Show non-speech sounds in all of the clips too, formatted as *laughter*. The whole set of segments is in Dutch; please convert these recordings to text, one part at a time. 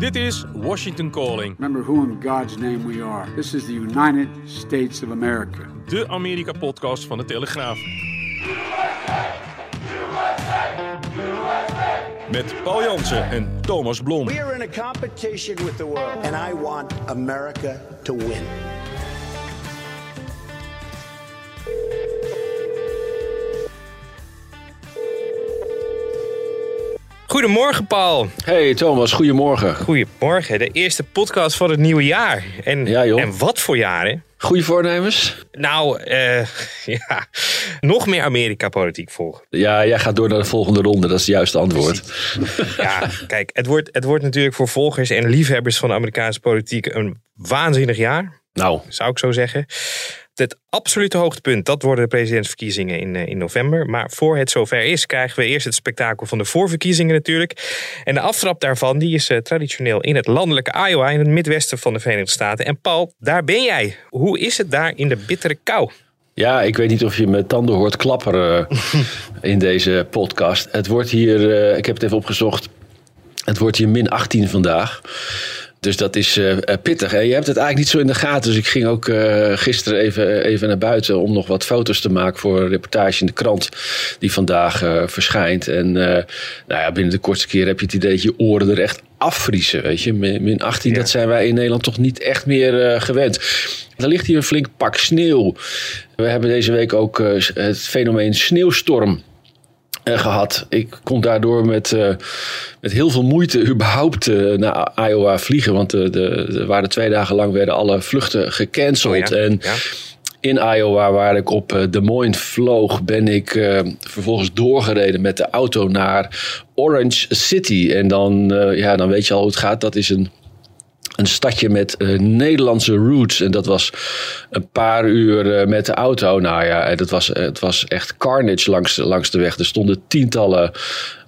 Dit is Washington Calling, Remember who in God's name we are. This is the United States of America. de Amerika-podcast van de Telegraaf. Met Paul Jansen en Thomas Blom. We are in a competition with the world, and I want America to win. Goedemorgen, Paul. Hey Thomas, goedemorgen. Goedemorgen, de eerste podcast van het nieuwe jaar. En, Ja, joh. en wat voor jaar, hè? Goeie voornemens? Nou, eh, *laughs* ja, nog meer Amerika-politiek volgen. Ja, jij gaat door naar de volgende ronde, dat is het juiste antwoord. Ja, kijk, het wordt, het wordt natuurlijk voor volgers en liefhebbers van de Amerikaanse politiek een waanzinnig jaar, Nou, zou ik zo zeggen. Het absolute hoogtepunt, dat worden de presidentsverkiezingen in, eh, in november. Maar voor het zover is, krijgen we eerst het spektakel van de voorverkiezingen natuurlijk. En de aftrap daarvan, die is eh, traditioneel in het landelijke Iowa, in het midwesten van de Verenigde Staten. En Paul, daar ben jij. Hoe is het daar in de bittere kou? ja, ik weet niet of je mijn tanden hoort klapperen *laughs* in deze podcast. Het wordt hier, eh, ik heb het even opgezocht, het wordt hier min 18 vandaag. Dus dat is eh, eh, pittig. Hè? Je hebt het eigenlijk niet zo in de gaten. Dus ik ging ook eh, gisteren even, even naar buiten om nog wat foto's te maken voor een reportage in de krant die vandaag verschijnt. En nou ja, binnen de kortste keer heb je het idee dat je oren er echt afvriezen. Weet je? Min, min 18, Ja. dat zijn wij in Nederland toch niet echt meer gewend. Er ligt hier een flink pak sneeuw. We hebben deze week ook het fenomeen sneeuwstorm gehad. Ik kon daardoor met, eh, met heel veel moeite überhaupt eh, naar Iowa vliegen. Want eh, de, er waren twee dagen lang werden alle vluchten gecanceld. Oh ja, En ja. in Iowa, waar ik op eh, Des Moines vloog, ben ik eh, vervolgens doorgereden met de auto naar Orange City. En dan, eh, ja, dan weet je al hoe het gaat. Dat is een een stadje met eh, Nederlandse roots. En dat was een paar uur eh, met de auto. Nou ja, en het was, het was echt carnage langs, langs de weg. Er stonden tientallen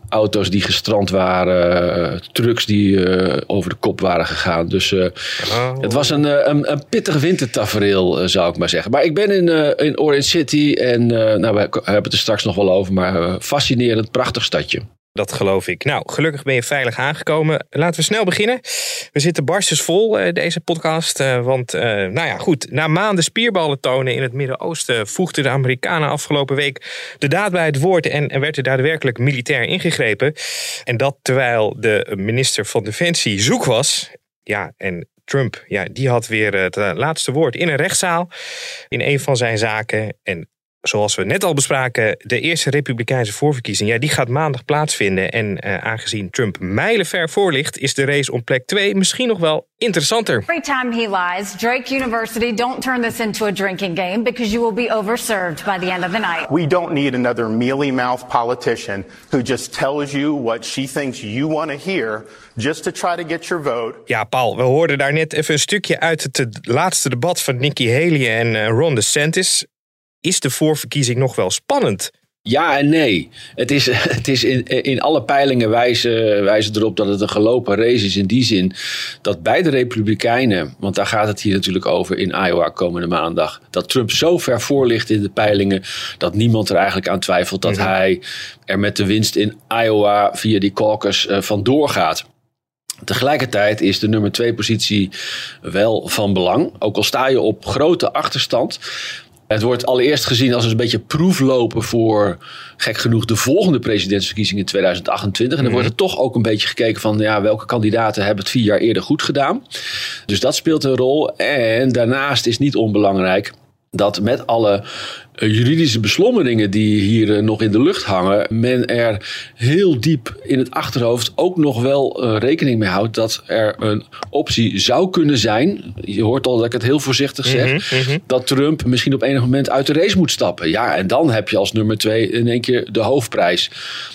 auto's die gestrand waren. eh, trucks die eh, over de kop waren gegaan. Dus eh, Oh. het was een, eh, een, een pittig wintertafereel, eh, zou ik maar zeggen. Maar ik ben in, eh, in Orange City. En eh, nou, we hebben het er straks nog wel over. Maar eh, fascinerend, prachtig stadje. Dat geloof ik. Nou, gelukkig ben je veilig aangekomen. Laten we snel beginnen. We zitten barstensvol eh, deze podcast. eh, want, eh, nou ja, goed. Na maanden spierballen tonen in het Midden-Oosten... voegden de Amerikanen afgelopen week de daad bij het woord... en, en werd er daadwerkelijk militair ingegrepen. En dat terwijl de minister van Defensie zoek was. Ja, en Trump, ja, die had weer het laatste woord in een rechtszaal... in een van zijn zaken. En zoals we net al bespraken, de eerste republikeinse voorverkiezing, ja, die gaat maandag plaatsvinden. En eh, aangezien Trump mijlenver voor ligt, is de race om plek 2 misschien nog wel interessanter. Every time he lies, Drake University, don't turn this into a drinking game because you will be overserved by the end of the night. We don't need another mealy mouthed politician who just tells you what she thinks you want to hear just to try to get your vote. Ja, Paul, we hoorden daar net even een stukje uit het, het laatste debat van Nikki Haley en eh, Ron DeSantis. Is de voorverkiezing nog wel spannend? Ja en nee. Het is, *laughs* het is in, in alle peilingen wijzen, wijzen erop dat het een gelopen race is. In die zin dat beide Republikeinen, want daar gaat het hier natuurlijk over in Iowa komende maandag. Dat Trump zo ver voor ligt in de peilingen dat niemand er eigenlijk aan twijfelt dat hij er met de winst in Iowa via die caucus eh, vandoor gaat. Tegelijkertijd is de nummer twee positie wel van belang. Ook al sta je op grote achterstand. Het wordt allereerst gezien als een beetje proeflopen voor, gek genoeg, de volgende presidentsverkiezingen in 2028. En dan wordt er toch ook een beetje gekeken van ja, welke kandidaten hebben het vier jaar eerder goed gedaan. Dus dat speelt een rol. En daarnaast is niet onbelangrijk dat met alle juridische beslommeringen die hier eh, nog in de lucht hangen, men er heel diep in het achterhoofd ook nog wel eh, rekening mee houdt dat er een optie zou kunnen zijn. Je hoort al dat ik het heel voorzichtig zeg. Dat Trump misschien op enig moment uit de race moet stappen. Ja, en dan heb je als nummer twee in één keer de hoofdprijs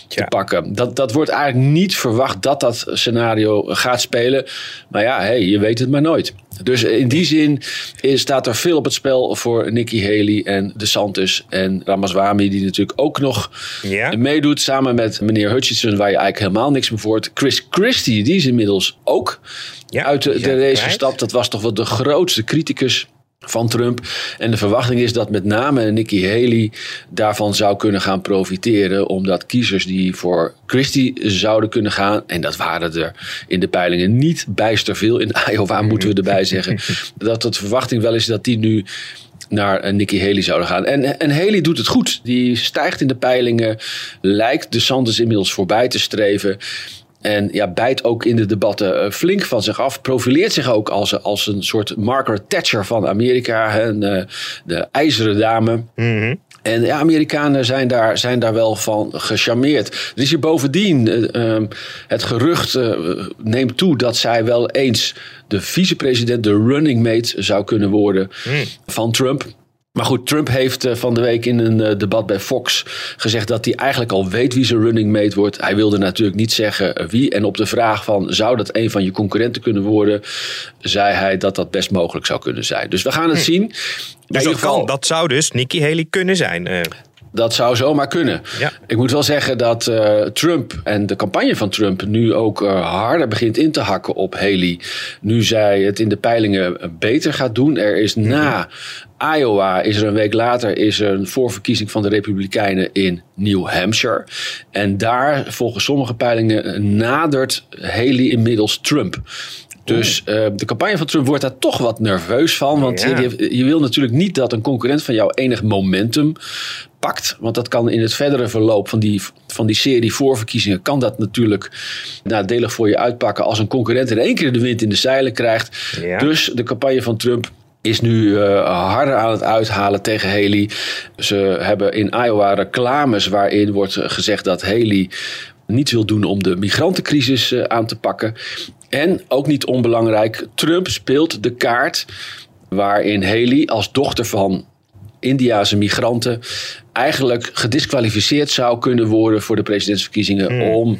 te Ja. pakken. Dat, dat wordt eigenlijk niet verwacht dat dat scenario gaat spelen. Maar ja, hey, je weet het maar nooit. Dus in die zin is, staat er veel op het spel voor Nikki Haley en DeSantis en Ramaswamy, die natuurlijk ook nog Ja. meedoet samen met meneer Hutchinson, waar je eigenlijk helemaal niks meer voor hoort. Chris Christie, die is inmiddels ook Ja, uit de, de race gestapt. Dat was toch wel de grootste criticus van Trump. En de verwachting is dat met name Nikki Haley daarvan zou kunnen gaan profiteren. Omdat kiezers die voor Christie zouden kunnen gaan. En dat waren er in de peilingen niet bijster veel. In Iowa moeten we erbij zeggen. *laughs* Dat het verwachting wel is dat die nu naar eh, Nikki Haley zouden gaan. En, en Haley doet het goed. Die stijgt in de peilingen. Lijkt de Sanders inmiddels voorbij te streven. En ja, bijt ook in de debatten eh, flink van zich af. Profileert zich ook als, als een soort Margaret Thatcher van Amerika. hè, eh, de ijzeren dame. En ja, Amerikanen zijn daar, zijn daar wel van gecharmeerd. Er is hier bovendien eh, ehm, het gerucht neemt toe dat zij wel eens de vicepresident, de running mate zou kunnen worden van Trump. Maar goed, Trump heeft eh, van de week in een eh, debat bij Fox gezegd dat hij eigenlijk al weet wie zijn running mate wordt. Hij wilde natuurlijk niet zeggen eh, wie. En op de vraag van zou dat een van je concurrenten kunnen worden, zei hij dat dat best mogelijk zou kunnen zijn. Dus we gaan het zien. In Dus dat, kan, geval- dat zou dus Nikki Haley kunnen zijn. dat zou zomaar kunnen. Ja. Ik moet wel zeggen dat Trump en de campagne van Trump nu ook harder begint in te hakken op Haley. Nu zij het in de peilingen beter gaat doen. Er is na Iowa, is er een week later, is er een voorverkiezing van de Republikeinen in New Hampshire. En daar, volgens sommige peilingen, eh, nadert Haley inmiddels Trump. Dus eh, de campagne van Trump wordt daar toch wat nerveus van. Want Ja. je, je wil natuurlijk niet dat een concurrent van jou enig momentum pakt. Want dat kan in het verdere verloop van die, van die serie voorverkiezingen... kan dat natuurlijk nadelig voor je uitpakken... als een concurrent in één keer de wind in de zeilen krijgt. Ja. Dus de campagne van Trump is nu eh, harder aan het uithalen tegen Haley. Ze hebben in Iowa reclames waarin wordt gezegd dat Haley niets wil doen om de migrantencrisis eh, aan te pakken. En ook niet onbelangrijk, Trump speelt de kaart waarin Haley als dochter van Indiase migranten eigenlijk gedisqualificeerd zou kunnen worden voor de presidentsverkiezingen om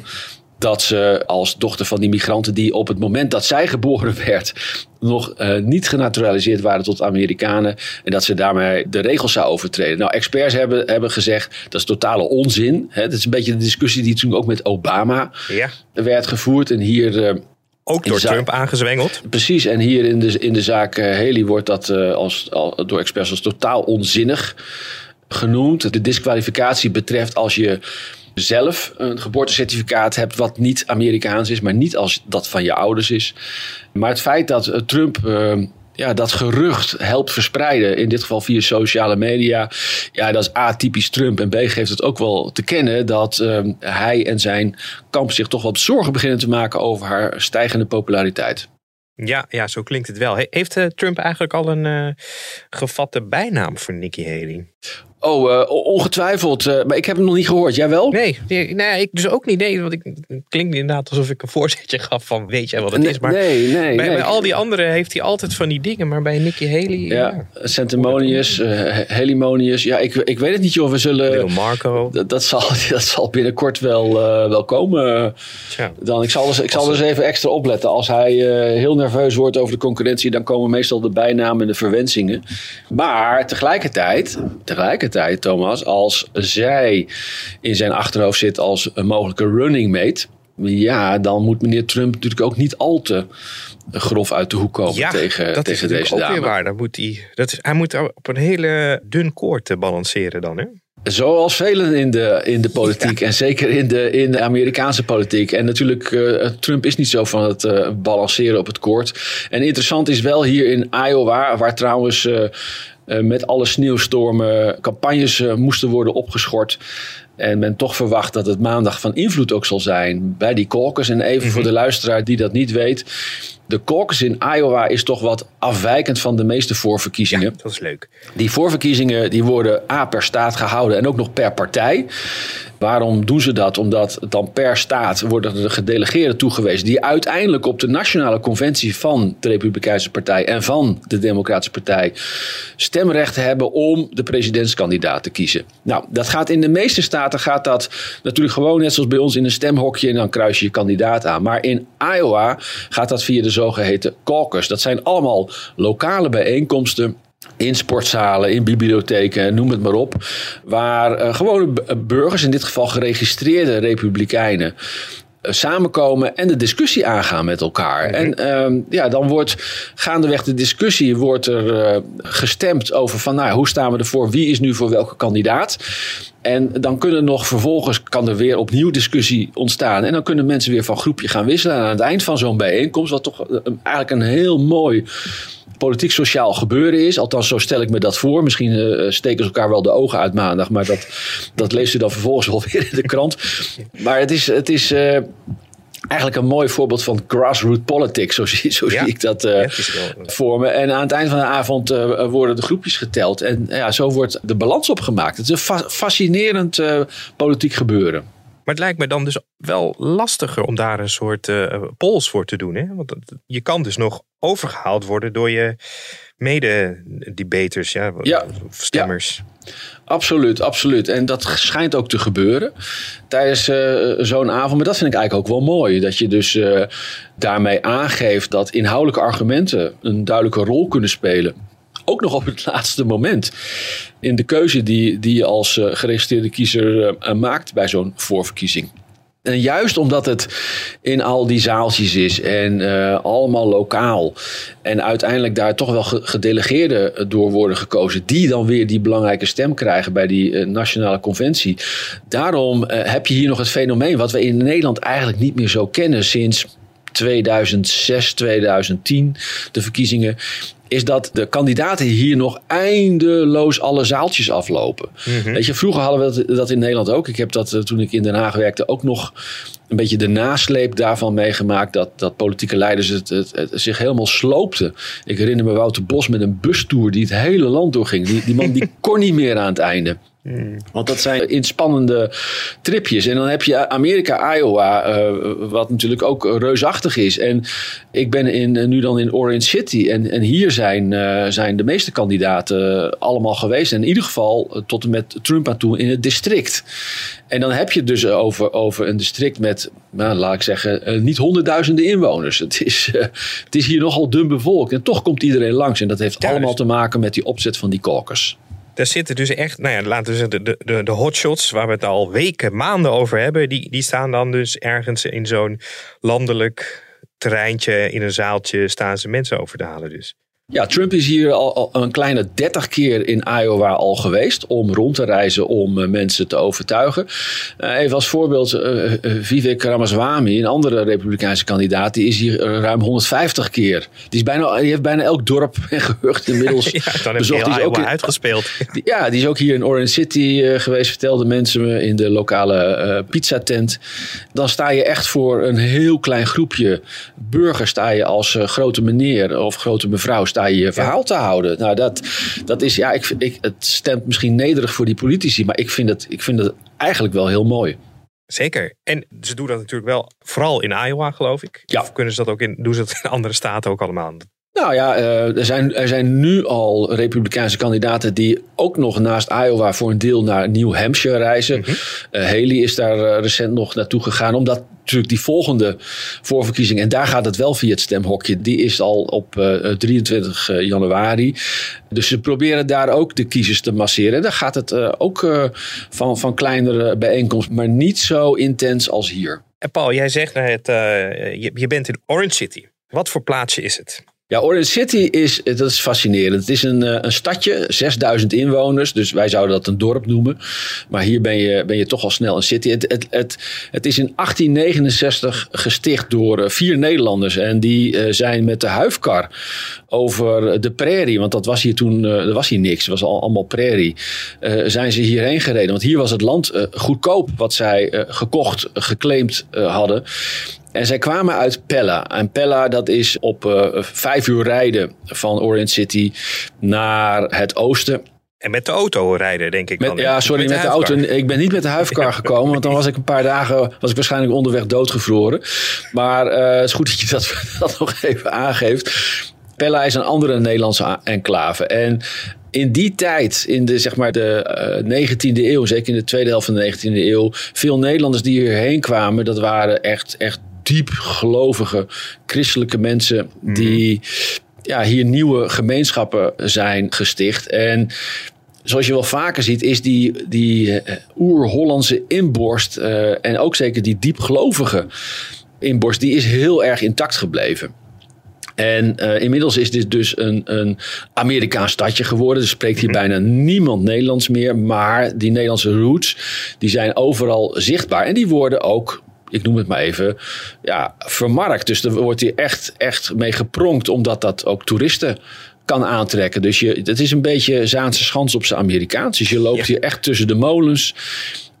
dat ze als dochter van die migranten die op het moment dat zij geboren *laughs* werd nog eh, niet genaturaliseerd waren tot Amerikanen en dat ze daarmee de regels zou overtreden. Nou, experts hebben, hebben gezegd dat is totale onzin. Hè. Dat is een beetje de discussie die toen ook met Obama ja. werd gevoerd en hier eh, Ook door zaak- Trump aangezwengeld. Precies, en hier in de, in de zaak eh, Haley wordt dat als, al, door experts als totaal onzinnig genoemd. De disqualificatie betreft als je zelf een geboortecertificaat hebt wat niet Amerikaans is, maar niet als dat van je ouders is. Maar het feit dat eh, Trump eh, ja, dat gerucht helpt verspreiden, in dit geval via sociale media, ja, dat is atypisch Trump. En B geeft het ook wel te kennen dat eh, hij en zijn kamp zich toch wat zorgen beginnen te maken over haar stijgende populariteit. Ja, ja, zo klinkt het wel. He- Heeft Trump eigenlijk al een gevatte bijnaam voor Nikki Haley? Oh, eh, ongetwijfeld. eh, maar ik heb hem nog niet gehoord. Jij wel? Nee, nee, nee, ik dus ook niet. Nee, want ik, het klinkt inderdaad alsof ik een voorzetje gaf van weet jij wat het Nee, is. Maar nee, nee. bij, nee. bij al die anderen heeft hij altijd van die dingen. Maar bij Nikki Haley, ja. Ja, Centimonius, eh Helimonius. Ja, ik, ik weet het niet, joh. We zullen... Little Marco. Dat, zal, *laughs* dat zal binnenkort wel, wel komen. Tja. Dan, ik zal, dus, ik zal dus even extra opletten. Als hij heel nerveus wordt over de concurrentie, dan komen meestal de bijnamen en de verwensingen. Maar tegelijkertijd, tegelijkertijd, Thomas, als zij in zijn achterhoofd zit als een mogelijke running mate. Ja, dan moet meneer Trump natuurlijk ook niet al te grof uit de hoek komen Ja, tegen, dat is tegen natuurlijk deze ook dame. weer waar. Dan moet hij, dat is, hij moet op een hele dun koord eh, balanceren dan. Hè? Zoals velen in de, in de politiek en zeker in de, in de Amerikaanse politiek. En natuurlijk, eh, Trump is niet zo van het eh, balanceren op het koord. En interessant is wel hier in Iowa, waar trouwens met alle sneeuwstormen campagnes eh, moesten worden opgeschort. En men toch verwacht dat het maandag van invloed ook zal zijn bij die caucus. En even voor de luisteraar die dat niet weet. De caucus in Iowa is toch wat afwijkend van de meeste voorverkiezingen. Dat is leuk. Die voorverkiezingen die worden A per staat gehouden en ook nog per partij. Waarom doen ze dat? Omdat dan per staat worden de gedelegeerden toegewezen. die uiteindelijk op de nationale conventie van de Republikeinse Partij en van de Democratische Partij stemrecht hebben om de presidentskandidaat te kiezen. Nou, dat gaat in de meeste staten gaat dat natuurlijk gewoon net zoals bij ons in een stemhokje en dan kruis je je kandidaat aan. Maar in Iowa gaat dat via de zogeheten caucus. Dat zijn allemaal lokale bijeenkomsten in sportzalen, in bibliotheken, noem het maar op. Waar uh, gewone burgers, in dit geval geregistreerde republikeinen, samenkomen en de discussie aangaan met elkaar. En uh, ja, dan wordt gaandeweg de discussie wordt er uh, gestemd over van nou, hoe staan we ervoor, wie is nu voor welke kandidaat. En dan kunnen nog vervolgens kan er weer opnieuw discussie ontstaan. En dan kunnen mensen weer van groepje gaan wisselen. En aan het eind van zo'n bijeenkomst, wat toch eigenlijk een heel mooi politiek-sociaal gebeuren is. Althans, zo stel ik me dat voor. Misschien uh, steken ze elkaar wel de ogen uit maandag. Maar dat, dat leest u dan vervolgens *laughs* wel weer in de krant. Maar het is, het is uh, eigenlijk een mooi voorbeeld van grassroots politics. Zo zie, zo ja. zie ik dat uh, voor me. En aan het eind van de avond worden de groepjes geteld. En ja, zo wordt de balans opgemaakt. Het is een fa fascinerend politiek gebeuren. Maar het lijkt me dan dus wel lastiger om daar een soort pols voor te doen. Hè? Want je kan dus nog overgehaald worden door je mede-debaters, ja, ja. of stemmers. Ja. Absoluut, absoluut. En dat schijnt ook te gebeuren tijdens uh, zo'n avond. Maar dat vind ik eigenlijk ook wel mooi. Dat je dus uh, daarmee aangeeft dat inhoudelijke argumenten een duidelijke rol kunnen spelen ook nog op het *laughs* laatste moment. In de keuze die, die je als uh, geregistreerde kiezer maakt bij zo'n voorverkiezing. En juist omdat het in al die zaaltjes is en uh, allemaal lokaal. En uiteindelijk daar toch wel gedelegeerden door worden gekozen. Die dan weer die belangrijke stem krijgen bij die nationale conventie. Daarom heb je hier nog het fenomeen wat we in Nederland eigenlijk niet meer zo kennen sinds 2006, 2010, de verkiezingen is dat de kandidaten hier nog eindeloos alle zaaltjes aflopen. Mm -hmm. Weet je, vroeger hadden we dat in Nederland ook. Ik heb dat toen ik in Den Haag werkte ook nog een beetje de nasleep daarvan meegemaakt. Dat, dat politieke leiders het, het, het, zich helemaal sloopten. Ik herinner me Wouter Bos met een bustoer die het hele land doorging. Die, die man die *laughs* kon niet meer aan het einde. Want dat zijn inspannende tripjes. En dan heb je Amerika, Iowa, uh, wat natuurlijk ook reusachtig is. En ik ben in, nu dan in Orange City. En, en hier zijn, uh, zijn de meeste kandidaten allemaal geweest. En in ieder geval tot en met Trump aan toe in het district. En dan heb je het dus over, over een district met, nou, laat ik zeggen, uh, niet honderdduizenden inwoners. Het is, het is hier nogal dun bevolkt. En toch komt iedereen langs. En dat heeft allemaal te maken met die opzet van die caucus. Daar zitten dus echt, nou ja, laten we zeggen, de, de, de hotshots waar we het al weken, maanden over hebben. Die, die staan dan dus ergens in zo'n landelijk terreintje, in een zaaltje, staan ze mensen over te halen dus. Ja, Trump is hier al, al, een kleine 30 keer in Iowa al geweest om rond te reizen om uh, mensen te overtuigen. Uh, even als voorbeeld, uh, Vivek Ramaswamy, een andere republikeinse kandidaat, die is hier ruim 150 keer. Die, is bijna, die heeft bijna elk dorp en *laughs* gehucht inmiddels ja, dan bezocht. Die is ook in, uitgespeeld. Die, ja, die is ook hier in Orange City geweest, vertelden mensen me in de lokale pizzatent. Dan sta je echt voor een heel klein groepje burgers, sta je als grote meneer of grote mevrouw je verhaal te houden. Nou, dat, dat is, ja, ik, ik, het stemt misschien nederig voor die politici, maar ik vind het, ik vind het eigenlijk wel heel mooi. Zeker. En ze doen dat natuurlijk wel vooral in Iowa, geloof ik. Ja. Of kunnen ze dat ook in, doen ze dat in andere staten ook allemaal? Nou ja, er zijn, er zijn nu al Republikeinse kandidaten die ook nog naast Iowa voor een deel naar New Hampshire reizen. Uh, Haley is daar recent nog naartoe gegaan, omdat natuurlijk die volgende voorverkiezing, en daar gaat het wel via het stemhokje, die is al op uh, 23 januari. Dus ze proberen daar ook de kiezers te masseren. En daar gaat het uh, ook van, van kleinere bijeenkomsten, maar niet zo intens als hier. En Paul, jij zegt net, je, je bent in Orange City. Wat voor plaatsje is het? Ja, Orange City is, dat is fascinerend. Het is een, eh, een stadje, 6000 inwoners. Dus wij zouden dat een dorp noemen. Maar hier ben je, ben je toch al snel een city. Het, het, het, het is in 1869 gesticht door eh, vier Nederlanders. En die eh, zijn met de huifkar over de prairie. Want dat was hier toen, er was hier niks. Het was al, allemaal prairie. zijn ze hierheen gereden. Want hier was het land goedkoop wat zij gekocht, geclaimd hadden. En zij kwamen uit Pella. En Pella, dat is op uh, vijf uur rijden van Orange City naar het oosten. En met de auto rijden, denk ik. Met, dan, ja, sorry, met, met de, auto. Ik ben niet met de huifkar *laughs* gekomen, want dan was ik een paar dagen, was ik waarschijnlijk onderweg doodgevroren. Maar uh, het is goed dat je dat, *laughs* dat nog even aangeeft. Pella is een andere Nederlandse enclave. En in die tijd, in de, zeg maar de uh, eh, 19e eeuw, zeker in de tweede helft van de 19e eeuw, veel Nederlanders die hierheen kwamen, dat waren echt, echt diep gelovige christelijke mensen die ja, hier nieuwe gemeenschappen zijn gesticht. En zoals je wel vaker ziet, is die, die uh, oer-Hollandse inborst uh, en ook zeker die diepgelovige inborst, die is heel erg intact gebleven. En uh, inmiddels is dit dus een, een Amerikaans stadje geworden. Er spreekt hier bijna niemand Nederlands meer. Maar die Nederlandse roots, die zijn overal zichtbaar. En die worden ook ik noem het maar even, ja, vermarkt. Dus er wordt hier echt, echt mee gepronkt, omdat dat ook toeristen kan aantrekken. Dus je, het is een beetje Zaanse schans op zijn Amerikaans. Dus je loopt hier echt tussen de molens.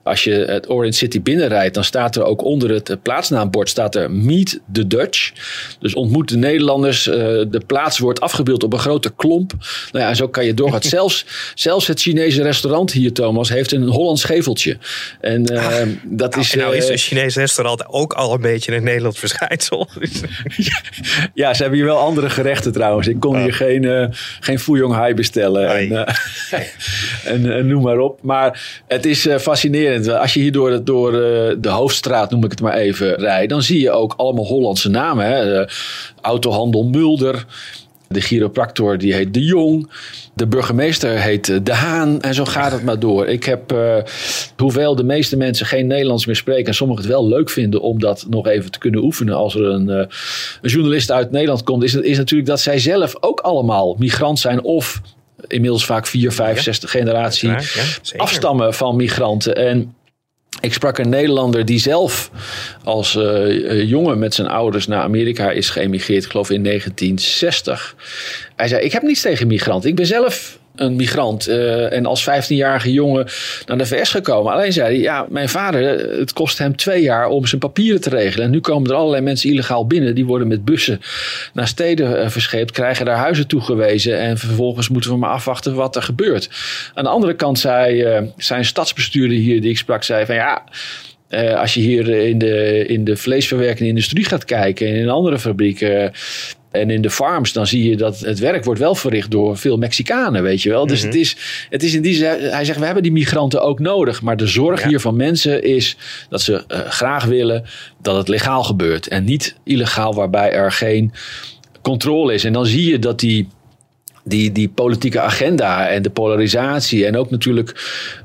Als je het Orange City binnenrijdt, dan staat er ook onder het plaatsnaambord staat er Meet the Dutch. Dus ontmoet de Nederlanders. Uh, de plaats wordt afgebeeld op een grote klomp. Nou ja, zo kan je doorgaan. *laughs* zelfs, zelfs het Chinese restaurant hier, Thomas, heeft een Hollands geveltje. En uh, dat nou, is. nou is een Chinees restaurant ook al een beetje een Nederlands verschijnsel. *laughs* *laughs* ja, ze hebben hier wel andere gerechten trouwens. Ik kon hier geen, uh, geen fouillon hai bestellen. En, uh, en, en, noem maar op. Maar het is uh, Als je hier door, door de hoofdstraat, noem ik het maar even, rijdt, dan zie je ook allemaal Hollandse namen. Hè? Autohandel Mulder. De chiropractor die heet De Jong. De burgemeester heet De Haan. En zo gaat het maar door. Ik heb, hoewel de meeste mensen geen Nederlands meer spreken. En sommigen het wel leuk vinden om dat nog even te kunnen oefenen. Als er een, een journalist uit Nederland komt. Is, is natuurlijk dat zij zelf ook allemaal migrant zijn. Of inmiddels vaak vier, vijf, ja, zesde generatie ja, afstammen van migranten. En ik sprak een Nederlander die zelf als uh, jongen met zijn ouders naar Amerika is geëmigreerd, ik geloof in 1960. Hij zei: Ik heb niets tegen migranten. Ik ben zelf een migrant uh, en als 15-jarige jongen naar de VS gekomen. Alleen zei hij, ja, mijn vader, het kost hem twee jaar om zijn papieren te regelen. En nu komen er allerlei mensen illegaal binnen. Die worden met bussen naar steden uh, verscheept, krijgen daar huizen toegewezen. En vervolgens moeten we maar afwachten wat er gebeurt. Aan de andere kant zei uh, zijn stadsbestuurder hier, die ik sprak, zei van ja... Als je hier in de, in de vleesverwerkende industrie gaat kijken en in andere fabrieken, en in de farms, dan zie je dat het werk wordt wel verricht door veel Mexicanen, weet je wel. Dus Mhm. het, is, het is in die zin, hij zegt, we hebben die migranten ook nodig. Maar de zorg hier van mensen is dat ze uh, graag willen dat het legaal gebeurt. En niet illegaal, waarbij er geen controle is. En dan zie je dat die die, die politieke agenda en de polarisatie. En ook natuurlijk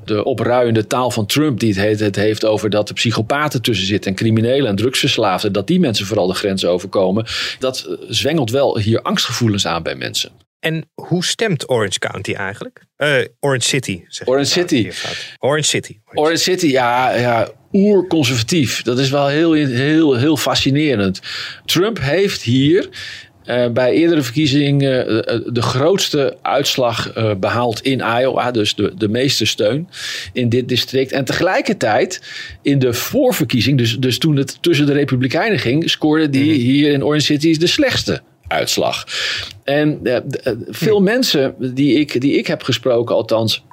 de opruiende taal van Trump, die het, het heeft over dat er psychopaten tussen zitten en criminelen en drugsverslaafden. Dat die mensen vooral de grens overkomen. Dat zwengelt wel hier angstgevoelens aan bij mensen. En hoe stemt Orange County eigenlijk? Uh, Orange City. Zeg Orange City. Orange City. Orange City, ja, ja oerconservatief. Dat is wel heel, heel, heel fascinerend. Trump heeft hier uh, bij eerdere verkiezingen uh, de grootste uitslag behaald in Iowa. Dus de, de meeste steun in dit district. En tegelijkertijd in de voorverkiezing, dus, dus toen het tussen de Republikeinen ging, scoorde die mm. hier in Orange City de slechtste uitslag. En veel mm. mensen die ik, die ik heb gesproken, althans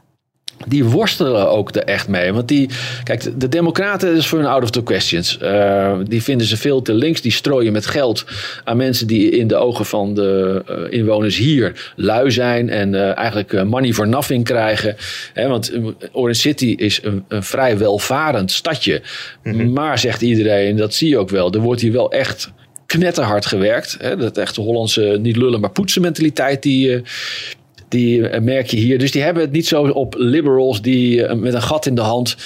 die worstelen ook er echt mee. Want die, kijk, de Democraten is voor hun out of the questions. Uh, die vinden ze veel te links. Die strooien met geld aan mensen die in de ogen van de uh, inwoners hier lui zijn. En uh, eigenlijk money for nothing krijgen. He, want Orange City is een, een vrij welvarend stadje. Mm -hmm. Maar zegt iedereen, dat zie je ook wel. Er wordt hier wel echt knetterhard gewerkt. Hè? Dat echte Hollandse niet lullen maar poetsen mentaliteit die, Die eh, merk je hier. Dus die hebben het niet zo op liberals die eh, met een gat in de hand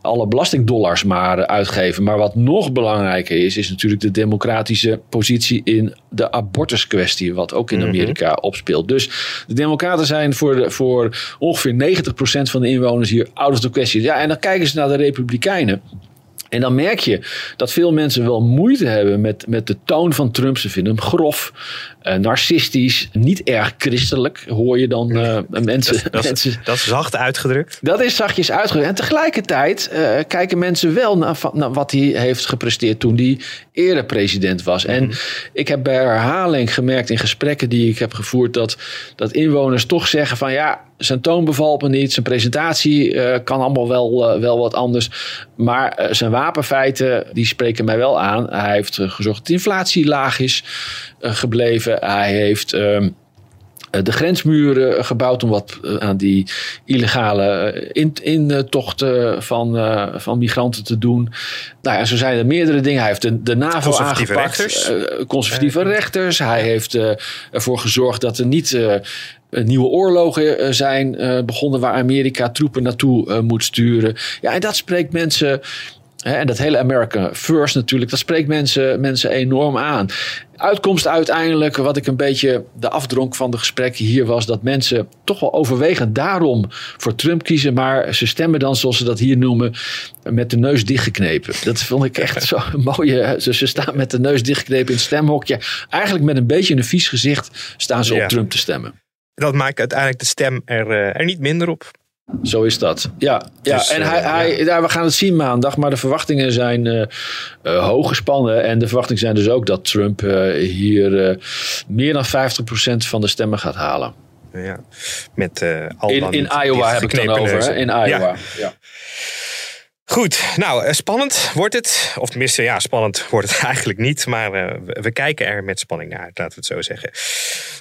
alle belastingdollars maar uitgeven. Maar wat nog belangrijker is, is natuurlijk de democratische positie in de abortuskwestie, wat ook in Amerika opspeelt. Dus de democraten zijn voor, de, voor ongeveer 90% van de inwoners hier out of the question. Ja, en dan kijken ze naar de republikeinen. En dan merk je dat veel mensen wel moeite hebben met, met de toon van Trump. Ze vinden hem grof, eh, narcistisch, niet erg christelijk, hoor je dan eh, *laughs* mensen, Dat, mensen. is, dat is zacht uitgedrukt. Dat is zachtjes uitgedrukt. En tegelijkertijd eh, kijken mensen wel naar, wat hij heeft gepresteerd toen hij eerder president was. En ik heb bij herhaling gemerkt in gesprekken die ik heb gevoerd dat, dat inwoners toch zeggen van ja, zijn toon bevalt me niet, zijn presentatie kan allemaal wel, wel wat anders. Maar zijn wapenfeiten die spreken mij wel aan. Hij heeft gezorgd dat de inflatie laag is gebleven. Hij heeft. ehm, eh, de grensmuren gebouwd om wat eh, aan die illegale eh, in- intochten van, eh, van migranten te doen. Nou ja, zo zijn er meerdere dingen. Hij heeft de, de NAVO Conservatieve aangepakt. rechters. eh, conservatieve rechters. Hij heeft eh, ervoor gezorgd dat er niet eh, nieuwe oorlogen eh, zijn eh, begonnen waar Amerika troepen naartoe eh, moet sturen. Ja, en dat spreekt mensen. En dat hele America First natuurlijk, dat spreekt mensen, mensen enorm aan. Uitkomst uiteindelijk, wat ik een beetje de afdronk van de gesprekken hier was, dat mensen toch wel overwegend daarom voor Trump kiezen, maar ze stemmen dan, zoals ze dat hier noemen, met de neus dichtgeknepen. Dat vond ik echt zo *laughs* mooie. Ze, ze staan met de neus dichtgeknepen in het stemhokje. Eigenlijk met een beetje een vies gezicht staan ze Ja. op Trump te stemmen. Dat maakt uiteindelijk de stem er, eh, er niet minder op. Zo is dat. Ja, ja. Dus, en eh, hij, hij, ja, we gaan het zien maandag, maar de verwachtingen zijn eh eh, hoog gespannen. En de verwachtingen zijn dus ook dat Trump hier meer dan 50% van de stemmen gaat halen. Ja. Met, al In, Iowa heb ik het dan over. Hè? In. Iowa. Ja. Goed, nou eh, spannend wordt het. Of tenminste, ja, spannend wordt het *laughs* eigenlijk niet. Maar eh, we, kijken er met spanning naar, laten we het zo zeggen.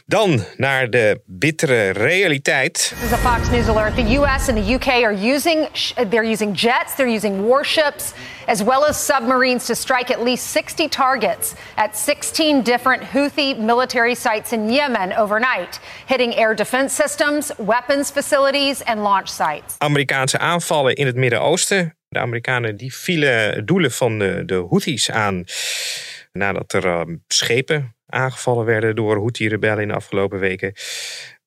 Dan naar de bittere realiteit. This is a Fox News alert. The U.S. and the UK are using sh- they're using jets, they're using warships, as well as submarines to strike at least 60 targets at 16 different Houthi military sites in Yemen overnight, hitting air defense systems, weapons facilities, and launch sites. Amerikaanse aanvallen in het Midden-Oosten. De Amerikanen die vielen doelen van de, de Houthis aan. Nadat er eh, schepen aangevallen werden door Houthi-rebellen in de afgelopen weken.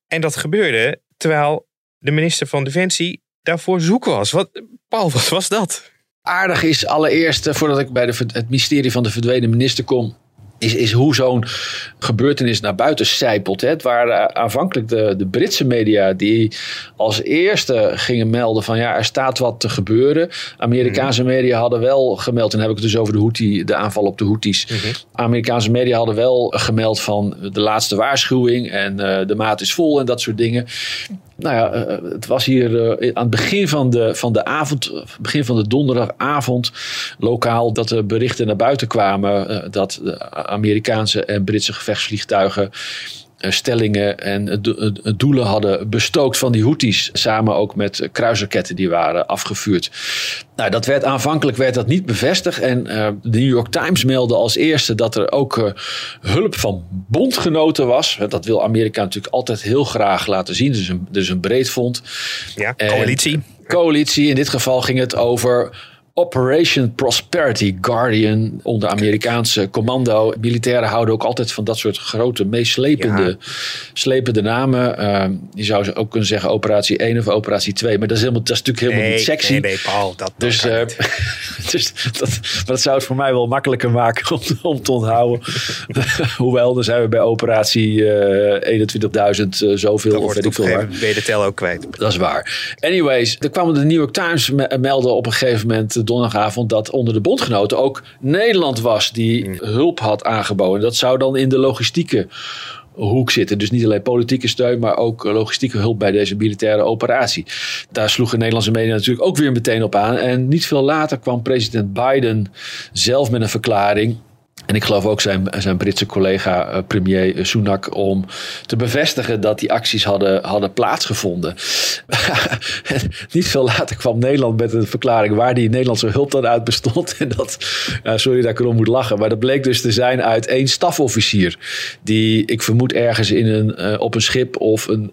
En dat gebeurde terwijl de minister van Defensie daarvoor zoek was. Wat, Paul, wat was dat? Aardig is allereerst, eh, voordat ik bij de, het mysterie van de verdwenen minister kom. Is, is hoe zo'n gebeurtenis naar buiten sijpelt. Het waren aanvankelijk de, de Britse media die als eerste gingen melden van ja, er staat wat te gebeuren. Amerikaanse media hadden wel gemeld, en dan heb ik het dus over de, Houthi, de aanval op de Houthis. Amerikaanse media hadden wel gemeld van de laatste waarschuwing en eh, de maat is vol en dat soort dingen. Nou ja, eh, het was hier eh, aan het begin van de, van de avond, eh, begin van de donderdagavond, lokaal, dat er berichten naar buiten kwamen eh, dat de Amerikaanse en Britse gevechtsvliegtuigen eh, stellingen en eh, do- eh, doelen hadden bestookt van die Houthis. Samen ook met eh, kruisraketten die waren afgevuurd. Nou, dat werd aanvankelijk werd dat niet bevestigd. En eh, de New York Times meldde als eerste dat er ook hulp van bondgenoten was. Dat wil Amerika natuurlijk altijd heel graag laten zien. Dus een, dus een breed front. Ja, En- coalitie. Coalitie. In dit geval ging het over Operation Prosperity Guardian onder Amerikaanse commando. Militairen houden ook altijd van dat soort grote, meeslepende Ja. slepende namen. Ehm, je zou ze ook kunnen zeggen operatie 1 of operatie 2. Maar dat is, helemaal, dat is natuurlijk helemaal Nee, niet sexy. nee, nee, Paul, dat, Dus, eh, *laughs* dus dat, maar dat zou het voor mij wel makkelijker maken om, om te onthouden. *laughs* Hoewel, dan zijn we bij operatie eh 21.000 eh, zoveel Dan of weet ik veel waar. ben je de tel ook kwijt. Dat is waar. Anyways, er kwam de New York Times me- melden op een gegeven moment donderdagavond dat onder de bondgenoten ook Nederland was die hulp had aangeboden. Dat zou dan in de logistieke hoek zitten. Dus niet alleen politieke steun, maar ook logistieke hulp bij deze militaire operatie. Daar sloegen Nederlandse media natuurlijk ook weer meteen op aan. En niet veel later kwam president Biden zelf met een verklaring. En ik geloof ook zijn, zijn Britse collega eh, premier Sunak om te bevestigen dat die acties hadden, hadden plaatsgevonden. En *laughs* Niet veel later kwam Nederland met een verklaring waar die Nederlandse hulp dan uit bestond. *laughs* En dat, sorry dat ik erom moet lachen, maar dat bleek dus te zijn uit één stafofficier. Die ik vermoed ergens in een, eh, op een schip of een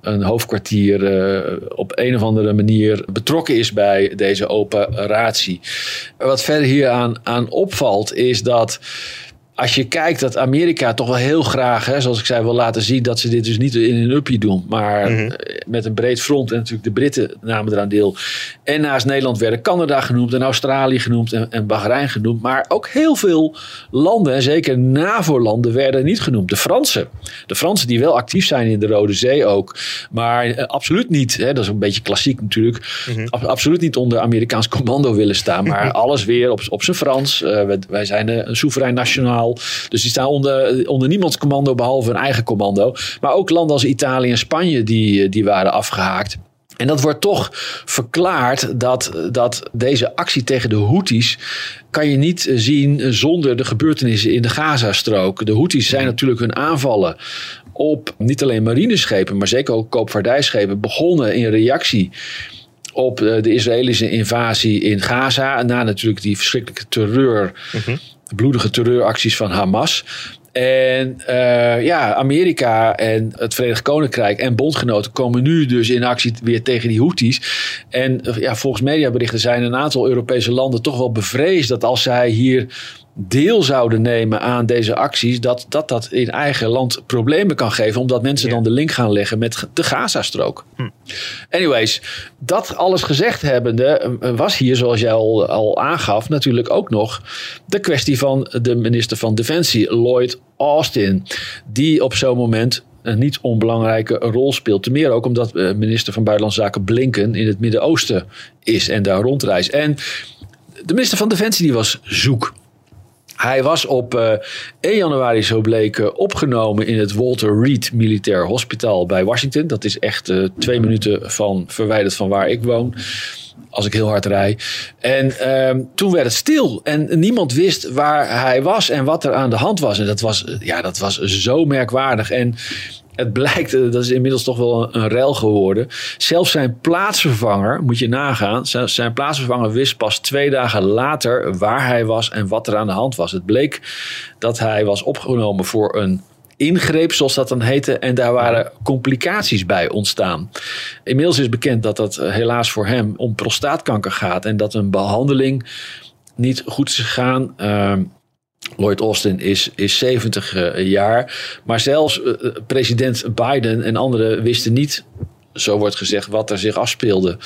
een hoofdkwartier uh, op een of andere manier betrokken is bij deze operatie. Wat verder hier aan, aan opvalt is dat als je kijkt dat Amerika toch wel heel graag, hè, zoals ik zei, wil laten zien dat ze dit dus niet in een uppie doen, maar Mhm. met een breed front. En natuurlijk de Britten namen eraan deel. En naast Nederland werden Canada genoemd en Australië genoemd en, en Bahrein genoemd. Maar ook heel veel landen, en zeker NAVO-landen, werden niet genoemd. De Fransen. De Fransen die wel actief zijn in de Rode Zee ook. Maar eh, absoluut niet, hè, dat is een beetje klassiek natuurlijk. ab- absoluut niet onder Amerikaans commando willen staan. Maar *laughs* alles weer op, op zijn Frans. Eh, wij, wij zijn eh, een soeverein nationaal. Dus die staan onder, onder niemands commando behalve hun eigen commando. Maar ook landen als Italië en Spanje die, eh, die waren afgehaakt. En dat wordt toch verklaard dat, dat deze actie tegen de Houthis kan je niet eh, zien zonder de gebeurtenissen in de Gazastrook. De Houthis zijn natuurlijk hun aanvallen op niet alleen marineschepen, maar zeker ook koopvaardijschepen begonnen in reactie op eh, de Israëlische invasie in Gaza. Na natuurlijk die verschrikkelijke terreur, bloedige terreuracties van Hamas. En eh, ja, Amerika en het Verenigd Koninkrijk en bondgenoten komen nu dus in actie weer tegen die Houthis. En ja, volgens mediaberichten zijn een aantal Europese landen toch wel bevreesd dat als zij hier deel zouden nemen aan deze acties, dat dat, dat in eigen land problemen kan geven, omdat mensen dan de link gaan leggen met de Gazastrook. Anyways, dat alles gezegd hebbende, eh, was hier, zoals jij al, al aangaf, natuurlijk ook nog de kwestie van de minister van Defensie, Lloyd Austin, die op zo'n moment een niet onbelangrijke rol speelt. Ten meer ook omdat eh, minister van Buitenlandse Zaken Blinken in het Midden-Oosten is en daar rondreist. En de minister van Defensie die was zoek. Hij was op eh 1 januari, zo bleek, eh, opgenomen in het Walter Reed Militair Hospital bij Washington. Dat is echt eh, twee minuten van verwijderd van waar ik woon. Als ik heel hard rij. En ehm, toen werd het stil. En niemand wist waar hij was en wat er aan de hand was. En dat was, ja, dat was zo merkwaardig. En het blijkt, eh, dat is inmiddels toch wel een, een rel geworden. Zelfs zijn plaatsvervanger, moet je nagaan. Zelfs zijn plaatsvervanger wist pas twee dagen later waar hij was en wat er aan de hand was. Het bleek dat hij was opgenomen voor een ingreep, zoals dat dan heette. En daar waren complicaties bij ontstaan. Inmiddels is bekend dat dat eh, helaas voor hem om prostaatkanker gaat. En dat een behandeling niet goed is gegaan. Ehm, Lloyd Austin is, is 70 eh, jaar. Maar zelfs eh, president Biden en anderen wisten niet, zo wordt gezegd, wat er zich afspeelde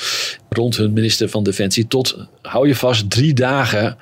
rond hun minister van Defensie. Tot, hou je vast, drie dagen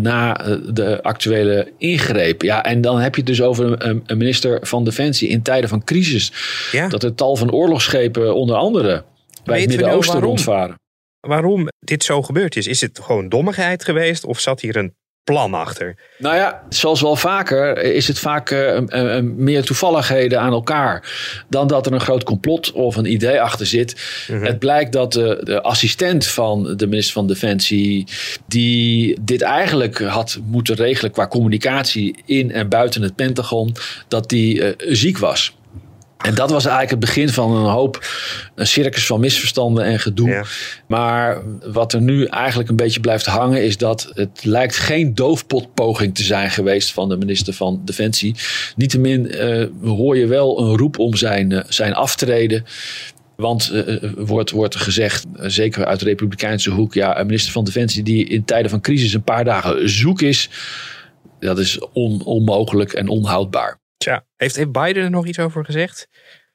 na eh, de actuele ingreep. Ja, en dan heb je het dus over een, een minister van Defensie in tijden van crisis. Ja. Dat er tal van oorlogsschepen onder andere bij het nou Midden-Oosten waarom? rondvaren. Waarom dit zo gebeurd is? Is het gewoon dommigheid geweest of zat hier een plan achter? Nou ja, zoals wel vaker is het vaak eh, meer toevalligheden aan elkaar dan dat er een groot complot of een idee achter zit. Het blijkt dat de, de assistent van de minister van Defensie, die dit eigenlijk had moeten regelen qua communicatie in en buiten het Pentagon, dat die eh, ziek was. En dat was eigenlijk het begin van een hoop, een circus van misverstanden en gedoe. Ja. Maar wat er nu eigenlijk een beetje blijft hangen, is dat het lijkt geen doofpotpoging te zijn geweest van de minister van Defensie. Niettemin eh hoor je wel een roep om zijn, eh, zijn aftreden. Want eh, wordt, wordt gezegd, zeker uit de Republikeinse hoek, ja, een minister van Defensie die in tijden van crisis een paar dagen zoek is, dat is on- onmogelijk en onhoudbaar. Tja, heeft, Biden er nog iets over gezegd?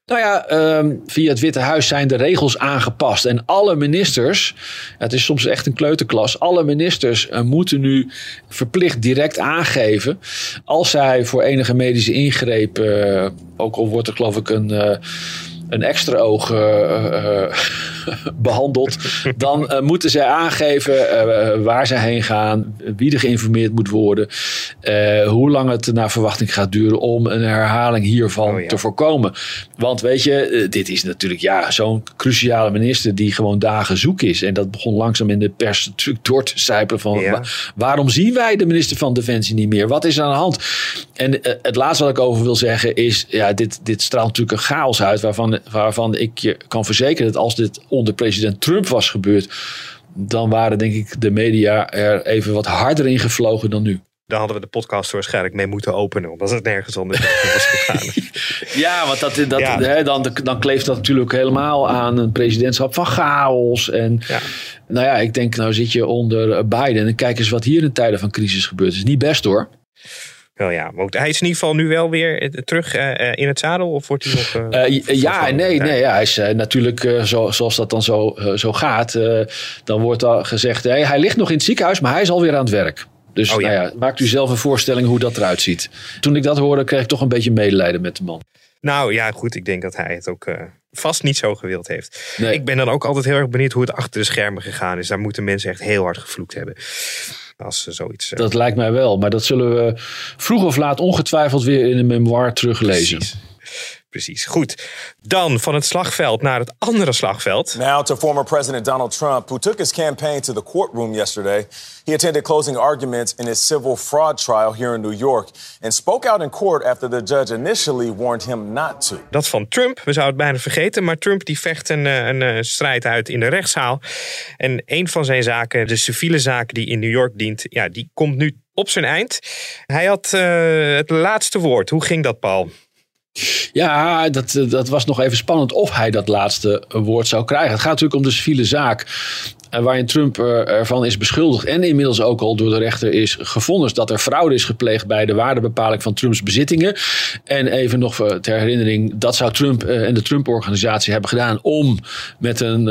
Nou ja, ehm, via het Witte Huis zijn de regels aangepast. En alle ministers, het is soms echt een kleuterklas, alle ministers eh, moeten nu verplicht direct aangeven. Als zij voor enige medische ingreep, eh, ook al wordt er geloof ik een. eh, een extra oog *laughs* behandeld, dan eh, moeten zij aangeven eh, waar ze heen gaan, wie er geïnformeerd moet worden, eh, hoe lang het naar verwachting gaat duren om een herhaling hiervan Oh ja. te voorkomen. Want weet je, eh, dit is natuurlijk ja, zo'n cruciale minister die gewoon dagen zoek is. En dat begon langzaam in de pers natuurlijk door te sijpelen van Ja. wa- waarom zien wij de minister van Defensie niet meer? Wat is er aan de hand? En eh, het laatste wat ik over wil zeggen is, ja, dit, dit straalt natuurlijk een chaos uit waarvan, waarvan ik je kan verzekeren dat als dit onder president Trump was gebeurd, dan waren denk ik de media er even wat harder in gevlogen dan nu. Daar hadden we de podcast waarschijnlijk mee moeten openen. Omdat het nergens anders was gegaan. *laughs* Ja, want dat, dat, Ja. Hè, dan, dan kleeft dat natuurlijk helemaal aan een presidentschap van chaos. En Ja. nou ja, ik denk, nou zit je onder Biden. En kijk eens wat hier in tijden van crisis gebeurt. Het is niet best hoor. Wel ja, maar hij is in ieder geval nu wel weer eh, terug eh, eh, in het zadel. Of wordt hij nog... ja nee, Nee. ja, hij is natuurlijk, zo, zoals dat dan zo, zo gaat, dan wordt al gezegd, hey, hij ligt nog in het ziekenhuis, maar hij is alweer aan het werk. Dus Oh, ja. nou ja, maakt u zelf een voorstelling hoe dat eruit ziet. Toen ik dat hoorde, kreeg ik toch een beetje medelijden met de man. Nou ja, goed. Ik denk dat hij het ook vast niet zo gewild heeft. Nee. Ik ben dan ook altijd heel erg benieuwd hoe het achter de schermen gegaan is. Daar moeten mensen echt heel hard gevloekt hebben. Als ze zoiets... eh, Dat lijkt mij wel, maar dat zullen we vroeg of laat ongetwijfeld weer in een memoir teruglezen. Precies. Precies. Goed. Dan van het slagveld naar het andere slagveld. Now to former President Donald Trump, who took his campaign to the courtroom yesterday. He attended closing arguments in his civil fraud trial here in New York and spoke out in court after the judge initially warned him not to. Dat van Trump, we zouden het bijna vergeten. Maar Trump die vecht een, eh, een, eh, strijd uit in de rechtszaal. En een van zijn zaken, de civiele zaak die in New York dient, ja, die komt nu op zijn eind. Hij had eh, het laatste woord. Hoe ging dat, Paul? Ja, dat, eh, dat was nog even spannend of hij dat laatste woord zou krijgen. Het gaat natuurlijk om de civiele zaak. Waarin Trump eh, ervan is beschuldigd en inmiddels ook al door de rechter is gevonden dat er fraude is gepleegd bij de waardebepaling van Trumps bezittingen. En even nog eh, ter herinnering, dat zou Trump eh, en de Trump-organisatie hebben gedaan om met een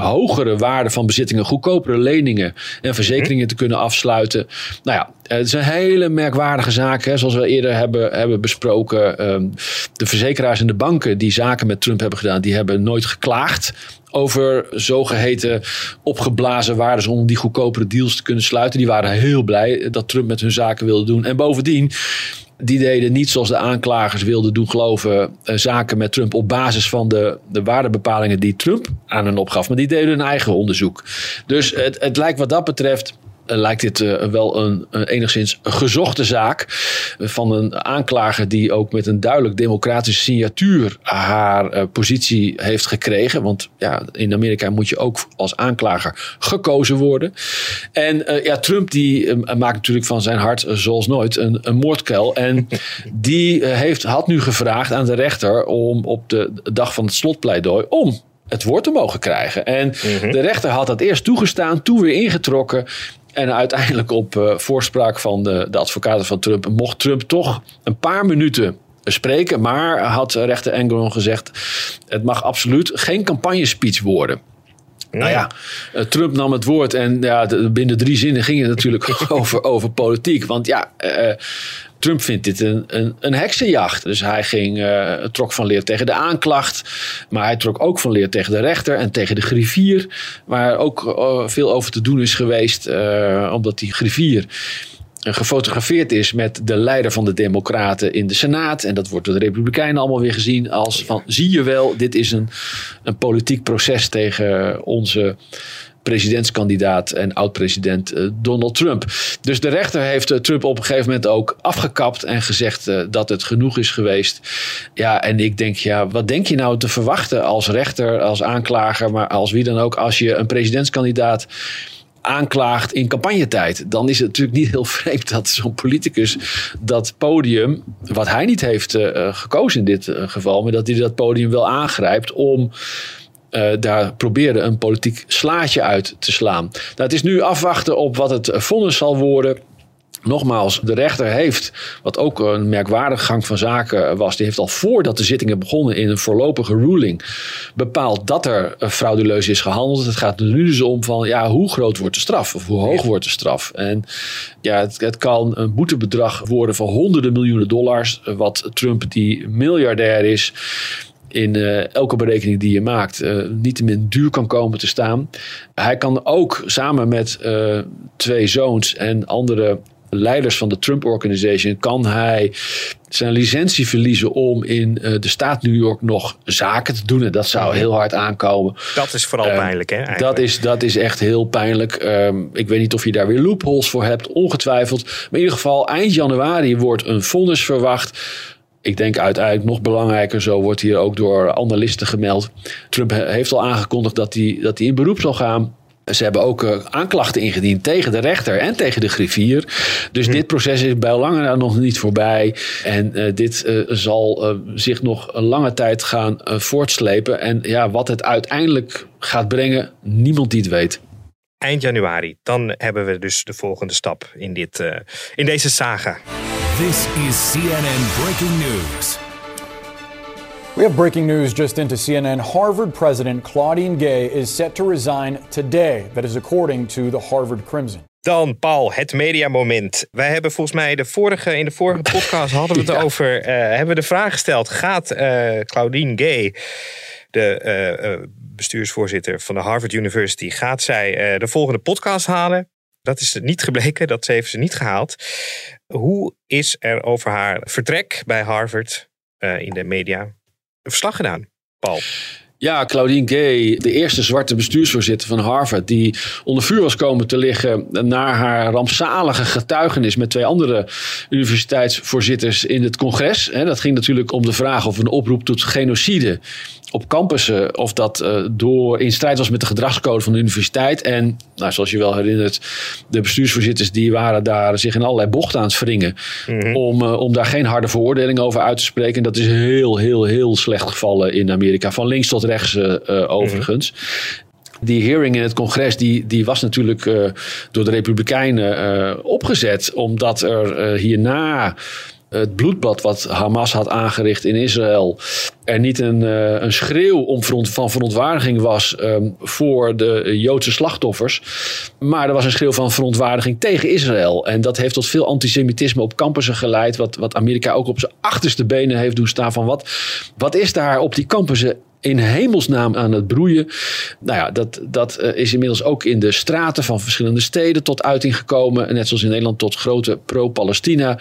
hogere waarde van bezittingen goedkopere leningen en verzekeringen te kunnen afsluiten. Nou ja, het is een hele merkwaardige zaak, hè, zoals we eerder hebben, hebben besproken. Ehm, de verzekeraars en de banken die zaken met Trump hebben gedaan, die hebben nooit geklaagd over zogeheten opgeblazen waardes om die goedkopere deals te kunnen sluiten. Die waren heel blij dat Trump met hun zaken wilde doen. En bovendien, die deden niet zoals de aanklagers wilden doen geloven, eh, zaken met Trump op basis van de, de waardebepalingen die Trump aan hen opgaf. Maar die deden hun eigen onderzoek. Dus het, het lijkt wat dat betreft lijkt dit eh, wel een, een enigszins gezochte zaak eh, van een aanklager die ook met een duidelijk democratische signatuur haar eh, positie heeft gekregen. Want ja, in Amerika moet je ook als aanklager gekozen worden. En eh, ja, Trump die eh, maakt natuurlijk van zijn hart eh, zoals nooit een, een moordkuil. En *laughs* die eh, heeft, had nu gevraagd aan de rechter om op de dag van het slotpleidooi om het woord te mogen krijgen. En de rechter had dat eerst toegestaan, toen weer ingetrokken. En uiteindelijk op eh, voorspraak van de, de advocaten van Trump mocht Trump toch een paar minuten spreken. Maar had rechter Engelon gezegd: het mag absoluut geen campagnespeech worden. Nou ja, eh, Trump nam het woord en ja, binnen drie zinnen ging het natuurlijk *laughs* over, over politiek. Want ja, eh, Trump vindt dit een, een, een heksenjacht. Dus hij ging, eh, trok van leer tegen de aanklacht. Maar hij trok ook van leer tegen de rechter en tegen de griffier. Waar ook eh, veel over te doen is geweest. eh, omdat die griffier gefotografeerd is met de leider van de Democraten in de Senaat. En dat wordt door de Republikeinen allemaal weer gezien als van zie je wel, dit is een, een politiek proces tegen onze presidentskandidaat en oud-president eh, Donald Trump. Dus de rechter heeft eh, Trump op een gegeven moment ook afgekapt en gezegd eh, dat het genoeg is geweest. Ja, en ik denk, ja, wat denk je nou te verwachten als rechter, als aanklager, maar als wie dan ook, als je een presidentskandidaat aanklaagt in campagnetijd. Dan is het natuurlijk niet heel vreemd dat zo'n politicus dat podium, wat hij niet heeft gekozen in dit geval, maar dat hij dat podium wel aangrijpt om eh, daar proberen een politiek slaatje uit te slaan. Nou, het is nu afwachten op wat het vonnis zal worden. Nogmaals, de rechter heeft, wat ook een merkwaardige gang van zaken was, die heeft al voordat de zittingen begonnen in een voorlopige ruling bepaald dat er frauduleus is gehandeld. Het gaat er nu dus om van, ja, hoe groot wordt de straf of hoe hoog wordt de straf? En ja, het, het kan een boetebedrag worden van honderden miljoenen dollars, wat Trump die miljardair is, in eh, elke berekening die je maakt eh niettemin duur kan komen te staan. Hij kan ook samen met eh, twee zoons en andere leiders van de Trump Organization... kan hij zijn licentie verliezen om in de staat New York nog zaken te doen. En dat zou heel hard aankomen. Dat is vooral Eh, pijnlijk, hè? eigenlijk. Dat is, dat is echt heel pijnlijk. Ehm, ik weet niet of je daar weer loopholes voor hebt, ongetwijfeld. Maar in ieder geval, eind januari wordt een vonnis verwacht. Ik denk uiteindelijk nog belangrijker, zo wordt hier ook door analisten gemeld. Trump he- heeft al aangekondigd dat hij, dat hij in beroep zal gaan. Ze hebben ook uh, aanklachten ingediend tegen de rechter en tegen de griffier. Dus dit proces is bij lange nog niet voorbij. En uh, dit uh, zal zich nog een lange tijd gaan voortslepen. En ja, wat het uiteindelijk gaat brengen, niemand die het weet eind januari. Dan hebben we dus de volgende stap in, dit, in deze saga. This is CNN Breaking News. We have breaking news just into CNN. Harvard president Claudine Gay is set to resign today. That is according to the Harvard Crimson. Dan Paul, het mediamoment. Wij hebben volgens mij de vorige, in de vorige podcast hadden we het *laughs* ja. over. Uh, hebben we de vraag gesteld: gaat uh, Claudine Gay, de bestuursvoorzitter van de Harvard University, gaat zij de volgende podcast halen? Dat is niet gebleken, dat heeft ze niet gehaald. Hoe is er over haar vertrek bij Harvard in de media verslag gedaan, Paul? Ja, Claudine Gay, de eerste zwarte bestuursvoorzitter van Harvard, die onder vuur was komen te liggen na haar rampzalige getuigenis met twee andere universiteitsvoorzitters in het congres. Dat ging natuurlijk om de vraag of een oproep tot genocide op campussen, of dat uh, door in strijd was met de gedragscode van de universiteit. En nou, zoals je wel herinnert, de bestuursvoorzitters die waren daar zich in allerlei bochten aan het wringen. Mm-hmm. om, uh, om daar geen harde veroordeling over uit te spreken. En dat is heel, heel, heel slecht gevallen in Amerika. Van links tot rechts uh, overigens. Mm-hmm die hearing in het congres die, die was natuurlijk uh, door de Republikeinen uh, opgezet. Omdat er uh, hierna het bloedbad wat Hamas had aangericht in Israël er niet een, uh, een schreeuw om van verontwaardiging was um, voor de Joodse slachtoffers. Maar er was een schreeuw van verontwaardiging tegen Israël. En dat heeft tot veel antisemitisme op campussen geleid. Wat, wat Amerika ook op zijn achterste benen heeft doen staan. Van wat, wat is daar op die campussen in hemelsnaam aan het broeien. Nou ja, dat, dat uh, is inmiddels ook in de straten van verschillende steden tot uiting gekomen. Net zoals in Nederland tot grote pro-Palestina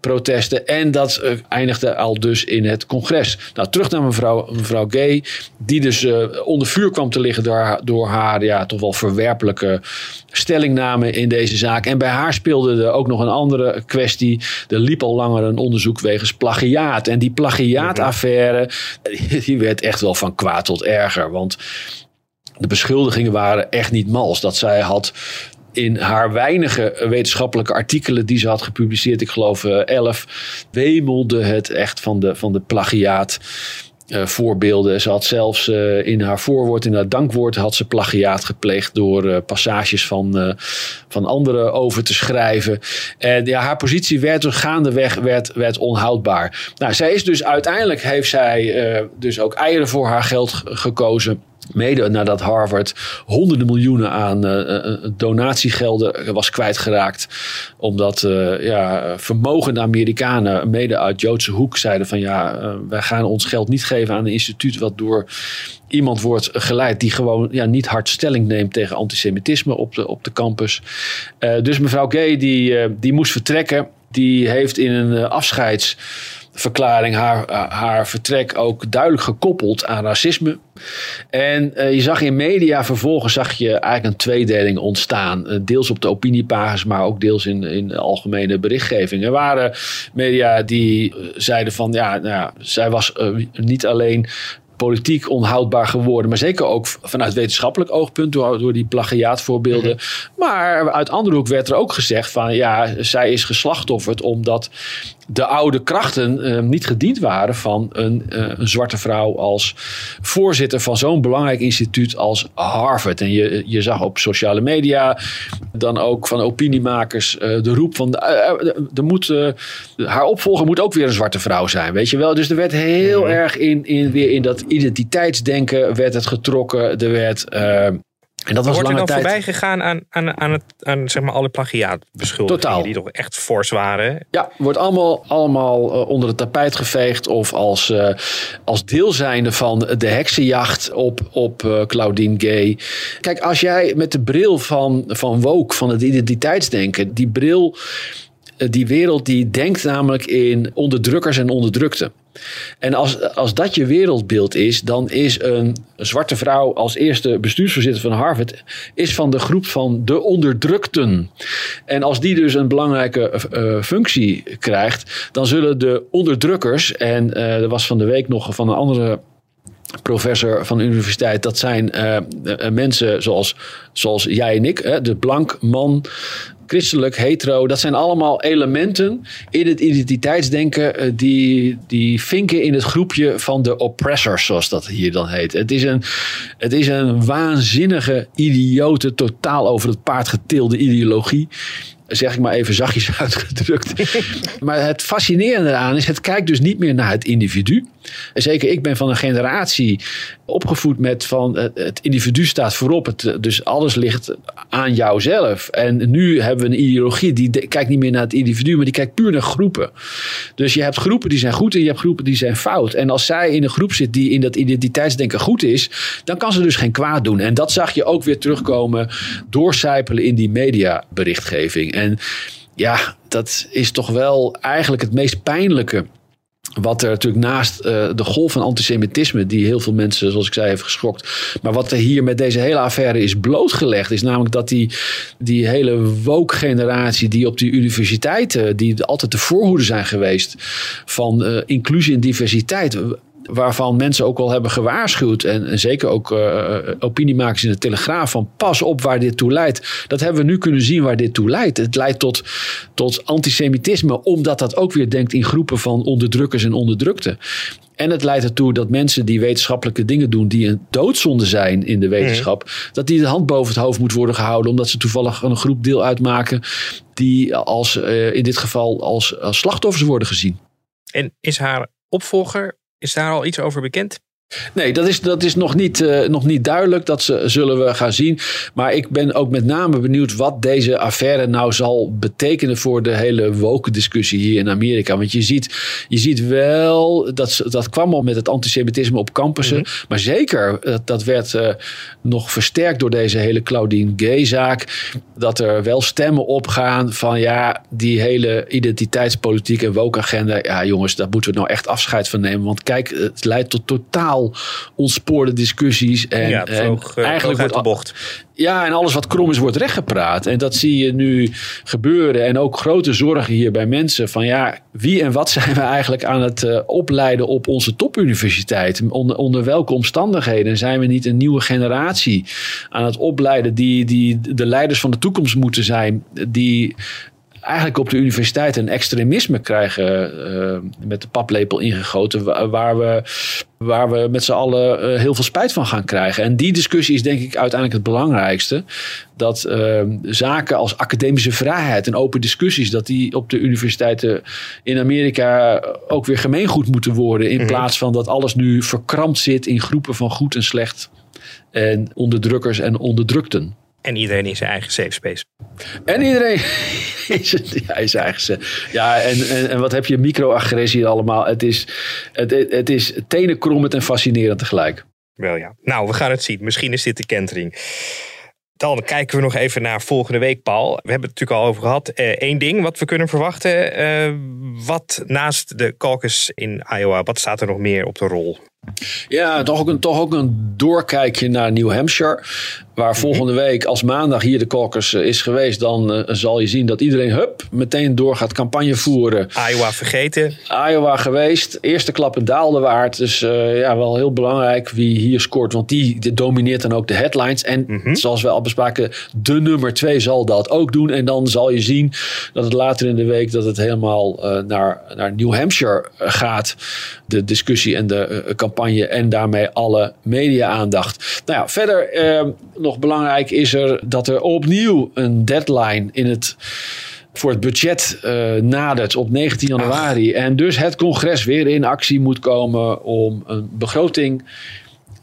protesten. En dat uh, eindigde al dus in het congres. Nou, terug naar mevrouw, mevrouw Gay, die dus uh, onder vuur kwam te liggen door, door haar ja, toch wel verwerpelijke stellingname in deze zaak. En bij haar speelde er ook nog een andere kwestie. Er liep al langer een onderzoek wegens plagiaat. En die plagiaataffaire, *laughs* die werd echt wel van kwaad tot erger. Want de beschuldigingen waren echt niet mals. Dat zij had in haar weinige wetenschappelijke artikelen die ze had gepubliceerd, ik geloof uh, elf, wemelde het echt van de, van de plagiaat. Uh, voorbeelden. Ze had zelfs uh, in haar voorwoord, in haar dankwoord, had ze plagiaat gepleegd door uh, passages van, van anderen over te schrijven. En ja, haar positie werd dus gaandeweg werd, werd onhoudbaar. Nou, zij is dus uiteindelijk heeft zij dus ook eieren voor haar geld gekozen. Mede nadat Harvard honderden miljoenen aan uh, donatiegelden was kwijtgeraakt. Omdat uh, ja, vermogende Amerikanen, mede uit Joodse hoek, zeiden van ja, wij gaan ons geld niet geven aan een instituut wat door iemand wordt geleid die gewoon ja, niet hard stelling neemt tegen antisemitisme op de, op de campus. dus mevrouw Gay die, die moest vertrekken. Die heeft in een afscheids verklaring haar, haar vertrek ook duidelijk gekoppeld aan racisme. En uh, je zag in media vervolgens zag je eigenlijk een tweedeling ontstaan. Uh, deels op de opiniepagina's, maar ook deels in, in de algemene berichtgeving. Er waren media die uh, zeiden van ja, nou ja zij was niet alleen politiek onhoudbaar geworden. Maar zeker ook vanuit wetenschappelijk oogpunt door, door die plagiaatvoorbeelden. Mm Maar uit andere hoek werd er ook gezegd van ja, zij is geslachtofferd omdat de oude krachten uh, niet gediend waren van een, uh, een, zwarte vrouw als voorzitter van zo'n belangrijk instituut als Harvard. En je, je zag op sociale media dan ook van opiniemakers uh, de roep van er moet, haar opvolger moet ook weer een zwarte vrouw zijn, weet je wel. Dus er werd heel mm erg in, in, weer in dat identiteitsdenken werd het getrokken. Er werd en dat was Wordt er dan tijd... voorbij gegaan aan, aan, aan, het, aan zeg maar alle plagiaatbeschuldigingen Totaal. die toch echt fors waren? Ja, wordt allemaal, allemaal uh, onder het tapijt geveegd of als, uh, als deel zijnde van de heksenjacht op, op uh, Claudine Gay. Kijk, als jij met de bril van, van woke, van het identiteitsdenken, die bril, die wereld die denkt namelijk in onderdrukkers en onderdrukten. En als, als dat je wereldbeeld is, dan is een zwarte vrouw als eerste bestuursvoorzitter van Harvard is van de groep van de onderdrukten. En als die dus een belangrijke uh, functie krijgt, dan zullen de onderdrukkers, en er was van de week nog van een andere professor van de universiteit. Dat zijn mensen zoals, zoals jij en ik, hè, de blank man christelijk, hetero, dat zijn allemaal elementen in het identiteitsdenken uh, die, die vinken in het groepje van de oppressors, zoals dat hier dan heet. Het is een, het is een waanzinnige, idiote, totaal over het paard getilde ideologie zeg ik maar even zachtjes *laughs* uitgedrukt. *laughs* maar het fascinerende eraan is, het kijkt dus niet meer naar het individu. Zeker ik ben van een generatie opgevoed met van het individu staat voorop. Het, dus alles ligt aan jouzelf. En nu hebben we een ideologie die kijkt niet meer naar het individu, maar die kijkt puur naar groepen. Dus je hebt groepen die zijn goed en je hebt groepen die zijn fout. En als zij in een groep zit die in dat identiteitsdenken goed is, dan kan ze dus geen kwaad doen. En dat zag je ook weer terugkomen, doorcijpelen in die mediaberichtgeving. En ja, dat is toch wel eigenlijk het meest pijnlijke wat er natuurlijk naast uh, de golf van antisemitisme, die heel veel mensen, zoals ik zei, heeft geschokt. Maar wat er hier met deze hele affaire is blootgelegd, is namelijk dat die, die hele woke-generatie die op die universiteiten, die altijd de voorhoede zijn geweest van uh, inclusie en diversiteit waarvan mensen ook al hebben gewaarschuwd. En, en zeker ook uh, opiniemakers in de Telegraaf. Van pas op waar dit toe leidt. Dat hebben we nu kunnen zien waar dit toe leidt. Het leidt tot, tot antisemitisme. Omdat dat ook weer denkt in groepen van onderdrukkers en onderdrukten. En het leidt ertoe dat mensen die wetenschappelijke dingen doen, die een doodzonde zijn in de wetenschap, dat die de hand boven het hoofd moet worden gehouden, omdat ze toevallig een groep deel uitmaken die als, uh, in dit geval als, als slachtoffers worden gezien. En is haar opvolger is daar al iets over bekend? Nee, dat is, dat is nog, niet, uh, nog niet duidelijk. Dat zullen we gaan zien. Maar ik ben ook met name benieuwd wat deze affaire nou zal betekenen voor de hele woke discussie hier in Amerika. Want je ziet, je ziet wel, dat, dat kwam al met het antisemitisme op campussen. Mm -hmm. Maar zeker, dat, dat werd uh, nog versterkt door deze hele Claudine Gay-zaak. Dat er wel stemmen opgaan van ja, die hele identiteitspolitiek en woke agenda. Ja jongens, daar moeten we nou echt afscheid van nemen. Want kijk, het leidt tot totaal ontspoorde discussies. En, ja, en eigenlijk wordt de bocht. Ja, en alles wat krom is, wordt rechtgepraat. En dat zie je nu gebeuren. En ook grote zorgen hier bij mensen. Van ja, wie en wat *laughs* zijn we eigenlijk aan het uh, opleiden op onze topuniversiteit? Onder, onder welke omstandigheden zijn we niet een nieuwe generatie aan het opleiden die, die de leiders van de toekomst moeten zijn? Die eigenlijk op de universiteit een extremisme krijgen uh, met de paplepel ingegoten, waar we, waar we met z'n allen uh, heel veel spijt van gaan krijgen. En die discussie is denk ik uiteindelijk het belangrijkste. Dat uh, zaken als academische vrijheid en open discussies, dat die op de universiteiten in Amerika ook weer gemeengoed moeten worden. In mm -hmm. plaats van dat alles nu verkrampt zit in groepen van goed en slecht. En onderdrukkers en onderdrukten. En iedereen in zijn eigen safe space. En iedereen *laughs* is ja, is eigen. Ja, en, en, en wat heb je microagressie allemaal? Het is, het, het is tenenkrommend en fascinerend tegelijk. Wel ja. Nou, we gaan het zien. Misschien is dit de kentering. Dan kijken we nog even naar volgende week, Paul. We hebben het natuurlijk al over gehad. Eén uh, ding wat we kunnen verwachten. Uh, wat naast de caucus in Iowa, wat staat er nog meer op de rol? Ja, toch ook een, toch ook een doorkijkje naar New Hampshire. Waar volgende week, als maandag hier de caucus is geweest, dan uh, zal je zien dat iedereen, hup, meteen door gaat campagne voeren. Iowa vergeten. Iowa geweest. Eerste klap in Daaldewaard. Dus uh, ja, wel heel belangrijk wie hier scoort. Want die, die domineert dan ook de headlines. En mm -hmm. zoals we al bespraken, de nummer twee zal dat ook doen. En dan zal je zien dat het later in de week dat het helemaal uh, naar, naar New Hampshire gaat. De discussie en de campagne. En daarmee alle media-aandacht. Nou ja, verder nog belangrijk is er dat er opnieuw een deadline in het voor het budget uh, nadert op 19 januari. Ach. En dus het congres weer in actie moet komen om een begroting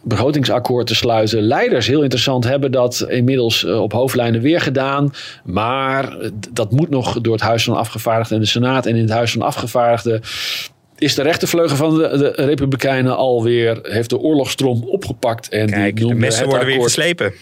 begrotingsakkoord te sluiten. Leiders, heel interessant, hebben dat inmiddels op hoofdlijnen weer gedaan. Maar dat moet nog door het Huis van Afgevaardigden en de Senaat. En in het Huis van Afgevaardigden is de rechtervleugel van de, de Republikeinen alweer, heeft de oorlogstrom opgepakt. En Kijk, die de messen worden weer verslepen.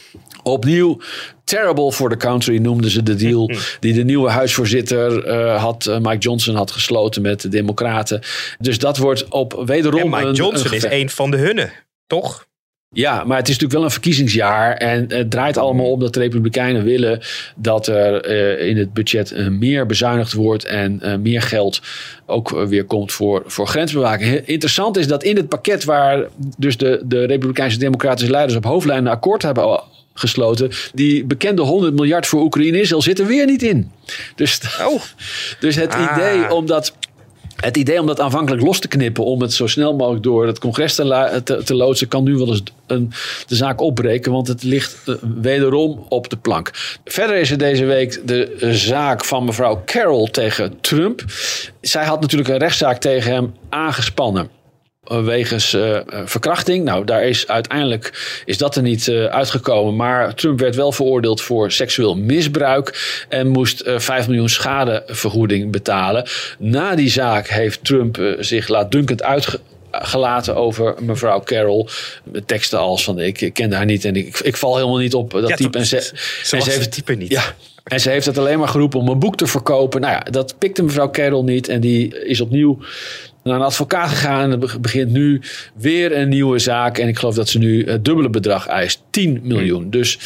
Opnieuw, terrible for the country noemden ze de deal *laughs* die de nieuwe huisvoorzitter uh, had, uh, Mike Johnson had gesloten met de Democraten. Dus dat wordt op wederom. En Mike een, Johnson een is een van de hunne, toch? Ja, maar het is natuurlijk wel een verkiezingsjaar. En het draait allemaal om dat de Republikeinen willen dat er uh, in het budget uh, meer bezuinigd wordt en uh, meer geld ook weer komt voor, voor grensbewaking. Interessant is dat in het pakket waar dus de, de Republikeinse Democratische leiders op hoofdlijnen akkoord hebben gesloten. Die bekende 100 miljard voor Oekraïne Israël zit er weer niet in. Dus, oh. *laughs* dus het ah. idee om dat het idee om dat aanvankelijk los te knippen, om het zo snel mogelijk door het congres te, te, loodsen, kan nu wel eens een, de zaak opbreken, want het ligt uh, wederom op de plank. Verder is er deze week de zaak van mevrouw Carroll tegen Trump. Zij had natuurlijk een rechtszaak tegen hem aangespannen wegens uh, verkrachting. Nou, daar is uiteindelijk is dat er niet uh, uitgekomen. Maar Trump werd wel veroordeeld voor seksueel misbruik en moest uh, 5 miljoen schadevergoeding betalen. Na die zaak heeft Trump zich laatdunkend uitgelaten over mevrouw Carroll. Teksten als van ik, kende haar niet en ik, ik val helemaal niet op dat ja, type. En ze, ze, en ze heeft het type niet. Ja, en ze heeft het alleen maar geroepen om een boek te verkopen. Nou ja, dat pikte mevrouw Carroll niet. En die is opnieuw naar een advocaat gegaan. En begint nu weer een nieuwe zaak. En ik geloof dat ze nu het dubbele bedrag eist. 10 miljoen. Dus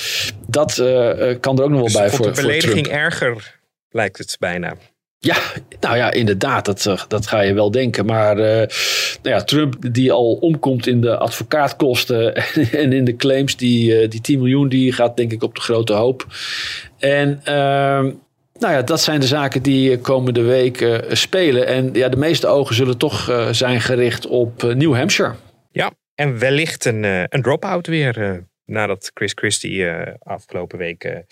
dat uh, kan er ook nog wel dus bij voor, de belediging voor erger, lijkt het bijna. Ja, nou ja, inderdaad, dat, dat ga je wel denken. Maar uh, nou ja, Trump die al omkomt in de advocaatkosten *laughs* en in de claims, die, uh, die 10 miljoen, die gaat denk ik op de grote hoop. En uh, nou ja, dat zijn de zaken die komende week uh, spelen. En ja, de meeste ogen zullen toch uh, zijn gericht op New Hampshire. Ja, en wellicht een, een drop-out weer nadat Chris Christie afgelopen week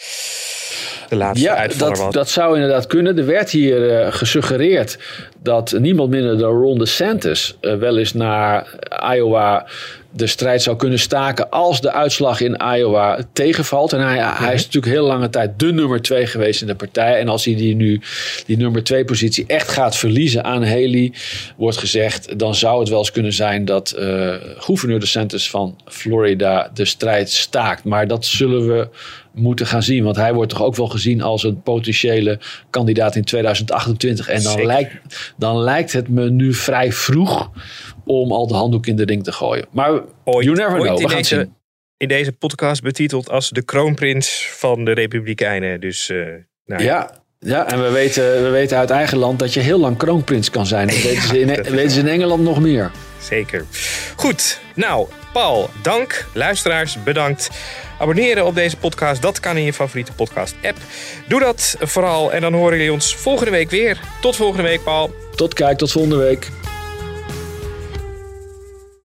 de laatste ja, dat, was. dat zou inderdaad kunnen. Er werd hier gesuggereerd dat niemand minder dan Ron DeSantis wel eens naar Iowa de strijd zou kunnen staken als de uitslag in Iowa tegenvalt. En hij, hij is natuurlijk heel lange tijd de nummer twee geweest in de partij. En als hij die nu die nummer twee positie echt gaat verliezen aan Haley, wordt gezegd, dan zou het wel eens kunnen zijn dat uh, gouverneur DeSantis van Florida de strijd staakt. Maar dat zullen we moeten gaan zien. Want hij wordt toch ook wel gezien als een potentiële kandidaat in 2028. En dan, lijkt, dan lijkt het me nu vrij vroeg om al de handdoek in de ring te gooien. Maar ooit, you never know. in, We gaan deze, zien. in deze podcast betiteld als de kroonprins van de Republikeinen. Dus uh, nou, ja. Ja, en we weten, we weten uit eigen land dat je heel lang kroonprins kan zijn. Dat *laughs* weten, ze in, weten ze in Engeland nog meer. Zeker. Goed, nou, Paul, dank. Luisteraars, bedankt. Abonneren op deze podcast, dat kan in je favoriete podcast-app. Doe dat vooral en dan horen jullie ons volgende week weer. Tot volgende week, Paul. Tot kijk, tot volgende week.